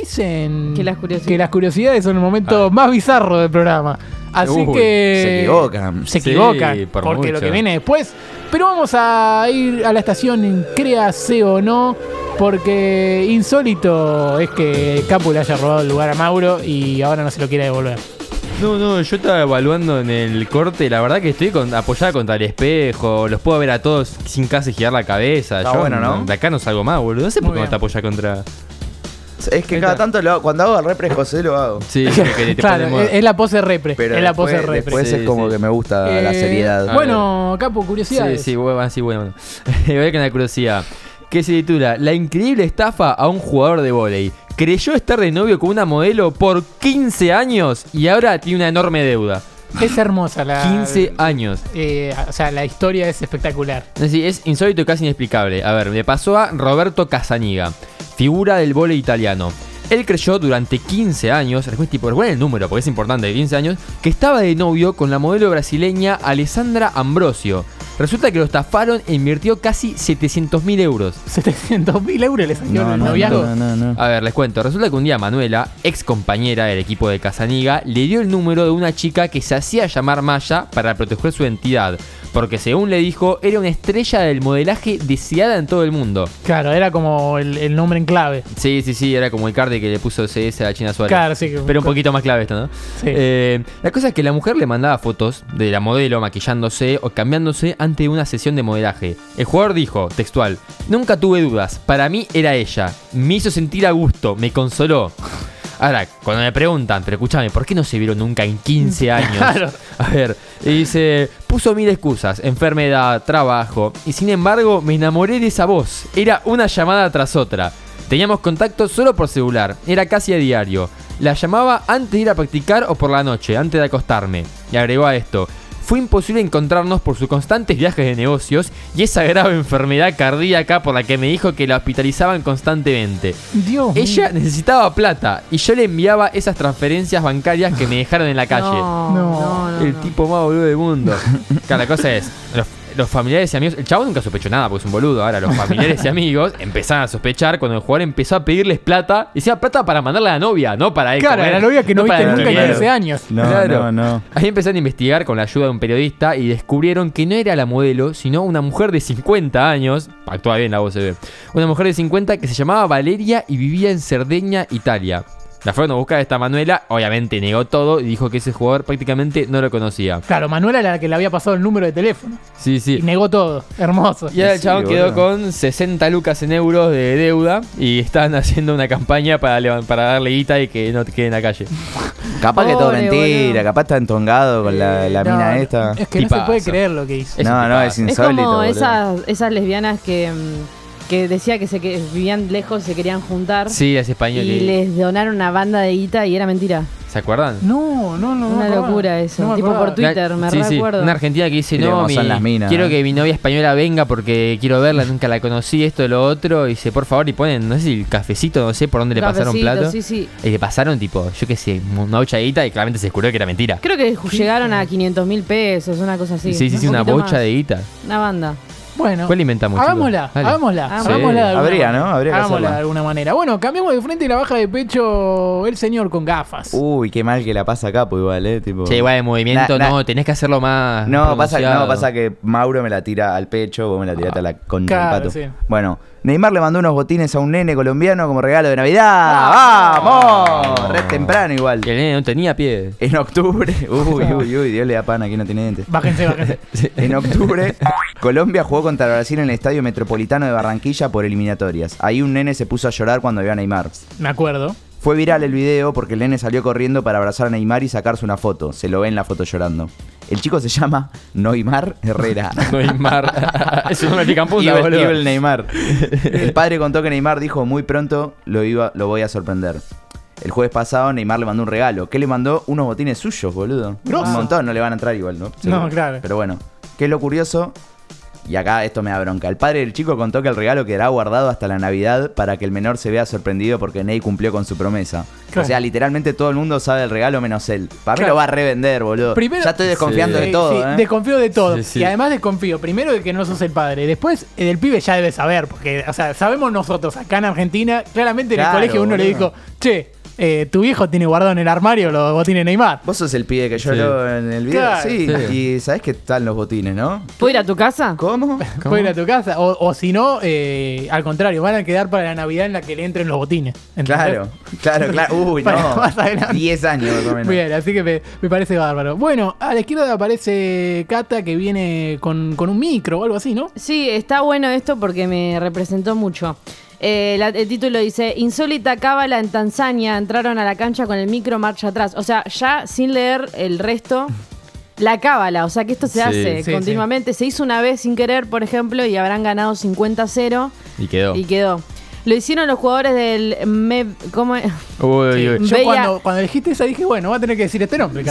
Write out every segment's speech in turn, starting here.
dicen Que las curiosidades- que las curiosidades son el momento más bizarro del programa. Así Uy, que. se equivocan. Se Sí, equivocan. por porque lo que viene después. Pero vamos a ir a la estación en créase o no. Porque insólito es que Capu le haya robado el lugar a Mauro y ahora no se lo quiere devolver. No, no, yo estaba evaluando en el corte, la verdad que estoy con- apoyada contra el espejo, los puedo ver a todos sin casi girar la cabeza. Está yo bueno, ¿no? De acá no salgo más, boludo. No sé por qué no bien. te apoya contra. Es que cada tanto lo hago- cuando hago el repre José lo hago. Sí, que te claro, pone moda. es, es la pose repre. Pero es la después, pose repre. después Sí, es como sí. que me gusta la Eh, seriedad. Bueno, Capu, Sí, curiosidades. sí, bueno, sí, bueno. Voy a con la curiosidad. Que se titula La increíble estafa a un jugador de vóley. Creyó estar de novio con una modelo por 15 años y ahora tiene una enorme deuda. Es hermosa la. 15 años. eh, o sea, la historia es espectacular. Es decir, es insólito y casi inexplicable. A ver, le pasó a Roberto Casaniga, figura del vóley italiano. Él creyó durante 15 años, después tipo, bueno el número porque es importante, 15 años, que estaba de novio con la modelo brasileña Alessandra Ambrosio. Resulta que lo estafaron e invirtió casi 700 mil euros. 700 mil euros le salió No, el no, noviazgo. no, no, no. A ver, les cuento. Resulta que un día Manuela, ex compañera del equipo de Casaniga, le dio el número de una chica que se hacía llamar Maya para proteger su identidad. Porque según le dijo, era una estrella del modelaje deseada en todo el mundo. Claro, era como el, el nombre en clave. Sí, sí, sí, era como el carde que le puso CS a China Suárez. Claro, sí. Pero un poquito más clave esto, ¿no? Sí. Eh, la cosa es que la mujer le mandaba fotos de la modelo maquillándose o cambiándose ante una sesión de modelaje. El jugador dijo, textual, nunca tuve dudas, para mí era ella, me hizo sentir a gusto, me consoló. Ahora, cuando me preguntan, pero escúchame, ¿por qué no se vieron nunca en 15 años? Claro. A ver, y dice, puso mil excusas, enfermedad, trabajo, y sin embargo me enamoré de esa voz. Era una llamada tras otra. Teníamos contacto solo por celular, era casi a diario. La llamaba antes de ir a practicar o por la noche, antes de acostarme. Y agregó a esto, fue imposible encontrarnos por sus constantes viajes de negocios y esa grave enfermedad cardíaca por la que me dijo que la hospitalizaban constantemente. Dios. Ella necesitaba plata y yo le enviaba esas transferencias bancarias que me dejaron en la calle. No, No. no, no. El no. tipo más boludo del mundo. Claro, la cosa es, los, los familiares y amigos, el chavo nunca sospechó nada porque es un boludo. Ahora, los familiares y amigos empezaron a sospechar cuando el jugador empezó a pedirles plata. Y decía plata para mandarle a la novia, no para él. Claro, comer, la novia que no, para viste nunca en dinero. 15 años. No, Claro. no, no. Ahí empezaron a investigar con la ayuda de un periodista y descubrieron que no era la modelo, sino una mujer de 50 años. Actúa bien la voz se ve. Una mujer de 50 que se llamaba Valeria y vivía en Cerdeña, Italia. La fueron a buscar a esta Manuela, obviamente negó todo y dijo que ese jugador prácticamente no lo conocía. Claro, Manuela era la que le había pasado el número de teléfono. Sí, Y sí. negó todo. Hermoso. Y ahora el Sí, chabón quedó con 60 lucas en euros de deuda y están haciendo una campaña para, para darle guita y que no te quede en la calle. Capaz que todo mentira, boludo. capaz está entongado con la, la No, mina esta. Es que no se Tipazo. puede creer lo que hizo. Es no, un no, es tipazo. Es insólito. como boludo. esas, esas lesbianas que, mm, que decía que se que vivían lejos, se querían juntar Sí, es español. y les donaron una banda de guita y era mentira. ¿Se acuerdan? No, no, no. Una locura eso, No tipo por Twitter, me sí, sí, recuerdo. Una argentina que dice, no, mi- las minas, quiero ¿eh? que mi novia española venga porque quiero verla, nunca la conocí, esto y lo otro. Y dice, por favor, y ponen, no sé si el cafecito, no sé por dónde le pasaron plato. Sí, sí. Y le pasaron, tipo, yo qué sé, una bochadita y claramente se descubrió que era mentira. Creo que llegaron a 500 mil pesos, una cosa así. Sí, sí, sí, un una bocha más. de guita. Una banda. Bueno, ¿Cuál inventamos? hagámosla? Dale. hagámosla, Sí. hagámosla de Habría, manera. ¿no? Habría que Hagámosla de alguna manera. Bueno, cambiamos de frente y la baja de pecho el señor con gafas. Uy, qué mal que la pasa Capo igual, eh. Tipo... Che, igual de movimiento, no, tenés que hacerlo más. No pasa, no, pasa que Mauro me la tira al pecho, vos me la tiraste a la concha Claro, del pato. sí. Bueno, Neymar le mandó unos botines a un nene colombiano como regalo de Navidad. ¡Vamos! Re temprano igual. Que el nene no tenía pie. En octubre, uy, uy, uy, Dios le da pan a quien no tiene dientes. Bájense, bájense. En octubre, Colombia jugó contra Brasil en el Estadio Metropolitano de Barranquilla por eliminatorias. Ahí un nene se puso a llorar cuando vio a Neymar. Me acuerdo. Fue viral el video porque el nene salió corriendo para abrazar a Neymar y sacarse una foto. Se lo ve en la foto llorando. El chico se llama Neymar Herrera. Neymar. Eso no me pica en punta, Evil- boludo. Evil Neymar. El padre contó que Neymar dijo muy pronto lo, iba, lo voy a sorprender. El jueves pasado Neymar le mandó un regalo. ¿Qué le mandó? Unos botines suyos, boludo. Grosso. Un montón, no le van a entrar igual, ¿no? Seguro. No, claro. Pero bueno, ¿qué es lo curioso? Y acá esto me da bronca. El padre del chico contó que el regalo quedará guardado hasta la Navidad para que el menor se vea sorprendido porque Ney cumplió con su promesa. Claro. O sea, literalmente todo el mundo sabe el regalo menos él. Para mí Claro. lo va a revender, boludo. Primero- ya estoy desconfiando Sí. de todo, Sí, ¿eh? Desconfío de todo. Sí, sí. Y además desconfío, primero de que no sos el padre. Después, eh, el pibe ya debe saber. Porque, o sea, sabemos nosotros acá en Argentina, claramente en Claro, el colegio uno le dijo, che, eh, tu viejo tiene guardado en el armario los botines Neymar. Vos sos el pibe que lloró en el video. Claro. sí. Sí. Y sabés que están los botines, ¿no? ¿Puedo ir a tu casa? ¿Cómo? Puede ir a tu casa. O, o si no, eh, al contrario, van a quedar para la Navidad en la que le entren los botines. ¿entendés? Claro, claro, claro. Uy, Para no. más adelante. 10 años más o menos. Bien, así que me, me parece bárbaro. Bueno, a la izquierda aparece Cata que viene con, con un micro o algo así, ¿no? Sí, está bueno esto porque me representó mucho. Eh, la- el título dice, insólita cábala en Tanzania, entraron a la cancha con el micro marcha atrás. O sea, ya sin leer el resto, la cábala, o sea que esto se Sí, hace sí, continuamente. Se hizo una vez sin querer, por ejemplo, y habrán ganado 50-0 Y quedó. y quedó. Lo hicieron los jugadores del MEV, ¿cómo es? Uy, uy, uy. Yo cuando, cuando dijiste esa dije, bueno, va a tener que decir este nombre,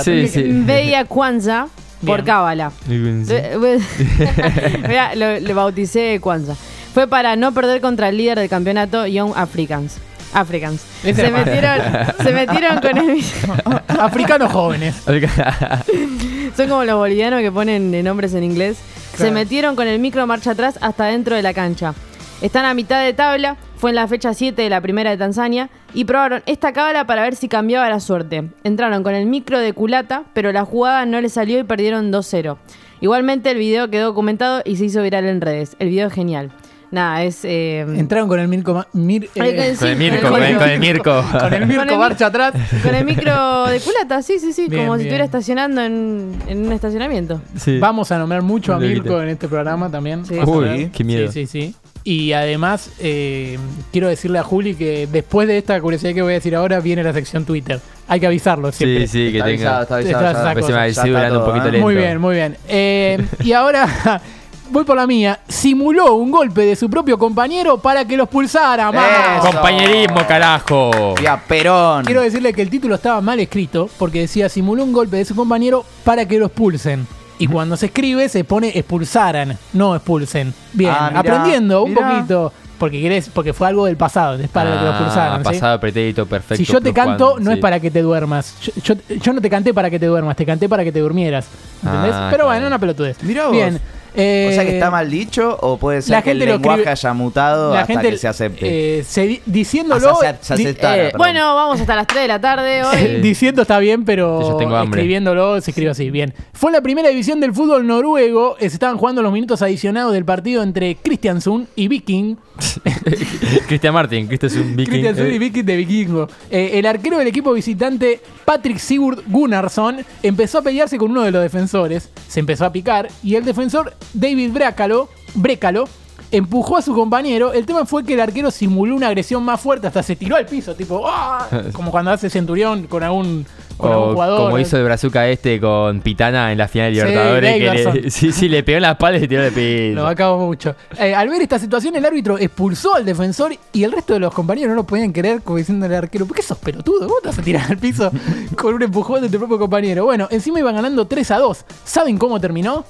Beia Kwanzaa por cábala. Mirá, lo, lo bauticé Kwanzaa. Fue para no perder contra el líder del campeonato, Young Africans. Africans. Ese Se metieron, se metieron con el. Africanos jóvenes. Son como los bolivianos que ponen nombres en inglés. Se metieron con el micro marcha atrás hasta dentro de la cancha. Están a mitad de tabla, fue en la fecha 7 de la primera de Tanzania, y probaron esta cábala para ver si cambiaba la suerte. Entraron con el micro de culata, pero la jugada no les salió y perdieron 2-0. Igualmente el video quedó documentado y se hizo viral en redes. El video es genial. Nada, es... eh, Entraron con el Mirko. Mir- eh, Con el Mirko, con con el- con el Mirko. con el Mirko Con el marcha atrás. Con el micro de culata, sí, sí, sí, Bien, como si estuviera estacionando en, en un estacionamiento. Sí. Vamos a nombrar mucho a. Mirko en este programa también. Sí. Uy, qué miedo. Sí, sí, sí. Y además, eh, quiero decirle a Juli que después de esta curiosidad que voy a decir ahora, viene la sección Twitter. Hay que avisarlo siempre. Sí, sí, que Está avisado, tenga. está avisado, Está Ya sigue está durando un poquito ¿eh? lento. Muy bien, muy bien. Eh, y ahora voy por la mía. Simuló un golpe de su propio compañero para que los pulsara. Compañerismo, carajo. Tía Perón. Quiero decirle que el título estaba mal escrito porque decía simuló un golpe de su compañero para que lo expulsen. Y cuando se escribe se pone expulsaran, no expulsen. Bien, Ah, mirá, aprendiendo un mirá. poquito. Porque querés, porque fue algo del pasado, es para que lo Ah, expulsaran. ¿sí? Pasado, pretérito, perfecto. Si yo te canto, no sí. es para que te duermas. Yo, yo- yo no te canté para que te duermas, te canté para que te durmieras. ¿Entendés? Ah, Pero claro. bueno, una pelotudez. Mirá vos. Bien. Eh, O sea que está mal dicho o puede ser la que el lenguaje escribe- haya mutado La hasta gente que se acepte. eh, se diciéndolo. Ah, se se aceptara, eh. Bueno, vamos hasta las 3 de la tarde hoy. Sí. Diciendo está bien, pero escribiéndolo se escribe así. Bien. Fue la primera división del fútbol noruego. eh, Se estaban jugando los minutos adicionados del partido entre Kristiansund y Viking. Cristian Martin, un viking. Kristiansund y eh, Viking de Vikingo. Eh, el arquero del equipo visitante, Patrick Sigurd Gunnarsson, empezó a pelearse con uno de los defensores. Se empezó a picar. Y el defensor, David Brécalo, Brécalo, empujó a su compañero. El tema fue que el arquero simuló una agresión más fuerte, hasta se tiró al piso, tipo, ¡ah! como cuando hace centurión con algún, con algún o jugador. como hizo el Brazuca este con Pitana en la final de Sí, Libertadores. que le- sí, sí, le pegó en la espalda y se tiró de Lo piso. acabo mucho. Eh, al ver esta situación, el árbitro expulsó al defensor y el resto de los compañeros no lo podían creer, como diciéndole al arquero: ¿Por qué sos pelotudo? ¿Cómo te vas a tirar al piso con un empujón de tu propio compañero? Bueno, encima iban ganando 3 a 2. ¿Saben cómo terminó?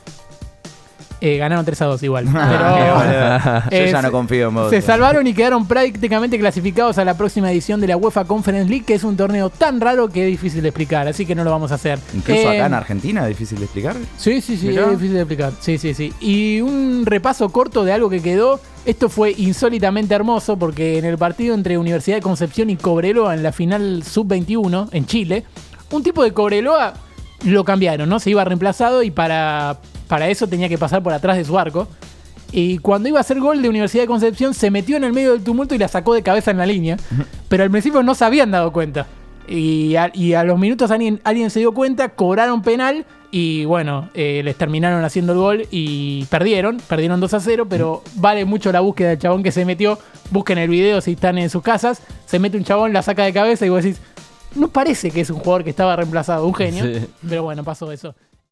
Eh, ganaron 3 a 2 igual. Ah, Pero. Yo eh, ya no confío en vos. Se salvaron y quedaron prácticamente clasificados a la próxima edición de la UEFA Conference League, que es un torneo tan raro que es difícil de explicar, así que no lo vamos a hacer. Incluso Eh, acá en Argentina es difícil de explicar. Sí, sí, sí, Mirá. es difícil de explicar. Sí, sí, sí. Y un repaso corto de algo que quedó. Esto fue insólitamente hermoso porque en el partido entre Universidad de Concepción y Cobreloa en la final sub-21 en Chile, un tipo de Cobreloa lo cambiaron, ¿no? Se iba reemplazado y para, para eso tenía que pasar por atrás de su arco. Y cuando iba a hacer gol de Universidad de Concepción, se metió en el medio del tumulto y la sacó de cabeza en la línea. Pero al principio no se habían dado cuenta. Y a, y a los minutos alguien, alguien se dio cuenta, cobraron penal y bueno, eh, les terminaron haciendo el gol y perdieron. Perdieron 2 a 0, pero vale mucho la búsqueda del chabón que se metió. Busquen el video si están en sus casas. Se mete un chabón, la saca de cabeza y vos decís, no parece que es un jugador que estaba reemplazado, un genio. Sí. Pero bueno, pasó eso.